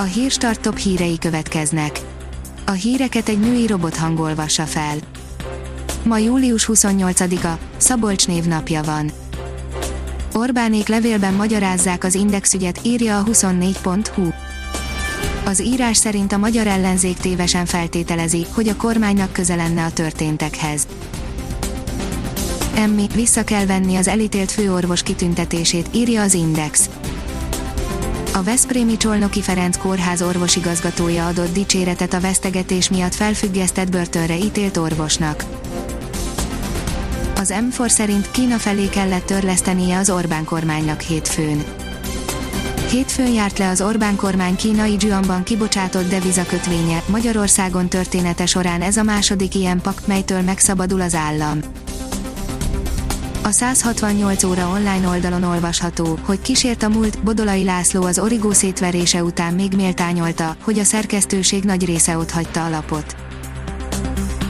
A hírstart top hírei következnek. A híreket egy női robot hangolvassa fel. Ma július 28-a, Szabolcs névnapja van. Orbánék levélben magyarázzák az indexügyet, írja a 24.hu. Az írás szerint a magyar ellenzék tévesen feltételezi, hogy a kormánynak köze lenne a történtekhez. Emmi, vissza kell venni az elítélt főorvos kitüntetését, írja az Index. A Veszprémi Csolnoki Ferenc kórház orvosigazgatója adott dicséretet a vesztegetés miatt felfüggesztett börtönre ítélt orvosnak. Az M4 szerint Kína felé kellett törlesztenie az Orbán kormánynak hétfőn. Hétfőn járt le az Orbán kormány kínai Zsuanban kibocsátott devizakötvénye, Magyarországon története során ez a második ilyen pak, melytől megszabadul az állam. A 168 óra online oldalon olvasható, hogy kísért a múlt, Bodolai László az origó szétverése után még méltányolta, hogy a szerkesztőség nagy része ott hagyta a lapot.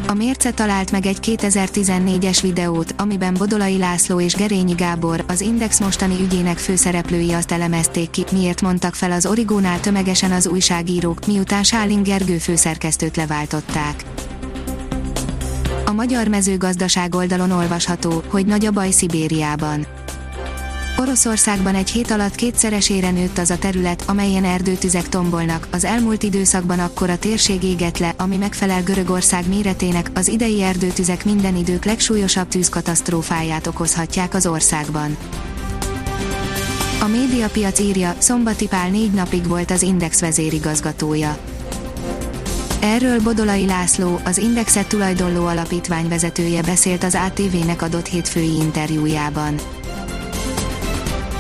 A Mérce talált meg egy 2014-es videót, amiben Bodolai László és Gerényi Gábor, az Index mostani ügyének főszereplői azt elemezték ki, miért mondtak fel az Origónál tömegesen az újságírók, miután Sáling Gergő főszerkesztőt leváltották. A magyar mezőgazdaság oldalon olvasható, hogy nagy a baj Szibériában. Oroszországban egy hét alatt kétszeresére nőtt az a terület, amelyen erdőtüzek tombolnak, az elmúlt időszakban akkor a térség égett le, ami megfelel Görögország méretének, az idei erdőtüzek minden idők legsúlyosabb tűzkatasztrófáját okozhatják az országban. A médiapiac írja, Szombati Pál négy napig volt az Index vezérigazgatója. Erről Bodolai László, az Indexet tulajdonló alapítvány vezetője beszélt az ATV-nek adott hétfői interjújában.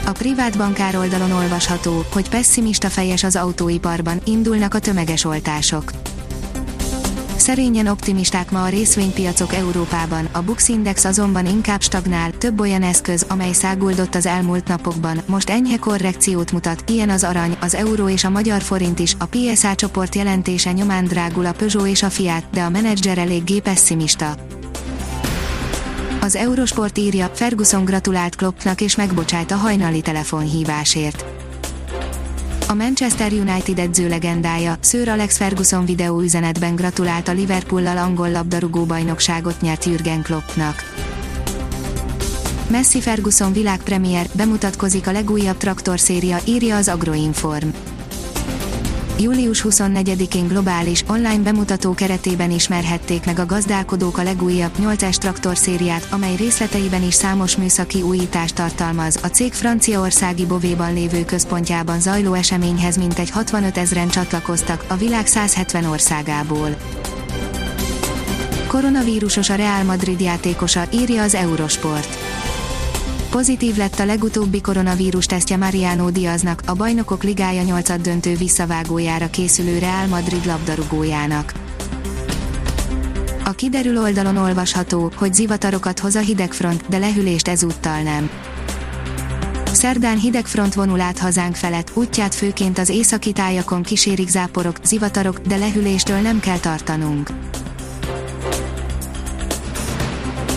A privát bankár oldalon olvasható, hogy pessimista fejes az autóiparban, indulnak a tömeges oltások. Szerényen optimisták ma a részvénypiacok Európában, a Bux Index azonban inkább stagnál, több olyan eszköz, amely száguldott az elmúlt napokban, most enyhe korrekciót mutat, ilyen az arany, az euró és a magyar forint is, a PSA csoport jelentése nyomán drágul a Peugeot és a Fiat, de a menedzser eléggé pessimista. Az Eurosport írja, Ferguson gratulált Kloppnak és megbocsájt a hajnali telefonhívásért. A Manchester United edző legendája, Sir Alex Ferguson videó üzenetben gratulált a Liverpool-lal angol labdarúgó bajnokságot nyert Jürgen Kloppnak. Messi Ferguson világpremier, bemutatkozik a legújabb traktorszéria, írja az Agroinform július 24-én globális, online bemutató keretében ismerhették meg a gazdálkodók a legújabb 8-es traktorszériát, amely részleteiben is számos műszaki újítást tartalmaz. A cég franciaországi Bovéban lévő központjában zajló eseményhez mintegy 65 ezeren csatlakoztak, a világ 170 országából. Koronavírusos a Real Madrid játékosa, írja az Eurosport Pozitív lett a legutóbbi koronavírus tesztje Mariano Diaznak, a Bajnokok Ligája 8 döntő visszavágójára készülő Real Madrid labdarúgójának. A kiderül oldalon olvasható, hogy zivatarokat hoz a hidegfront, de lehűlést ezúttal nem. Szerdán hidegfront vonul át hazánk felett, útját főként az északi tájakon kísérik záporok, zivatarok, de lehűléstől nem kell tartanunk.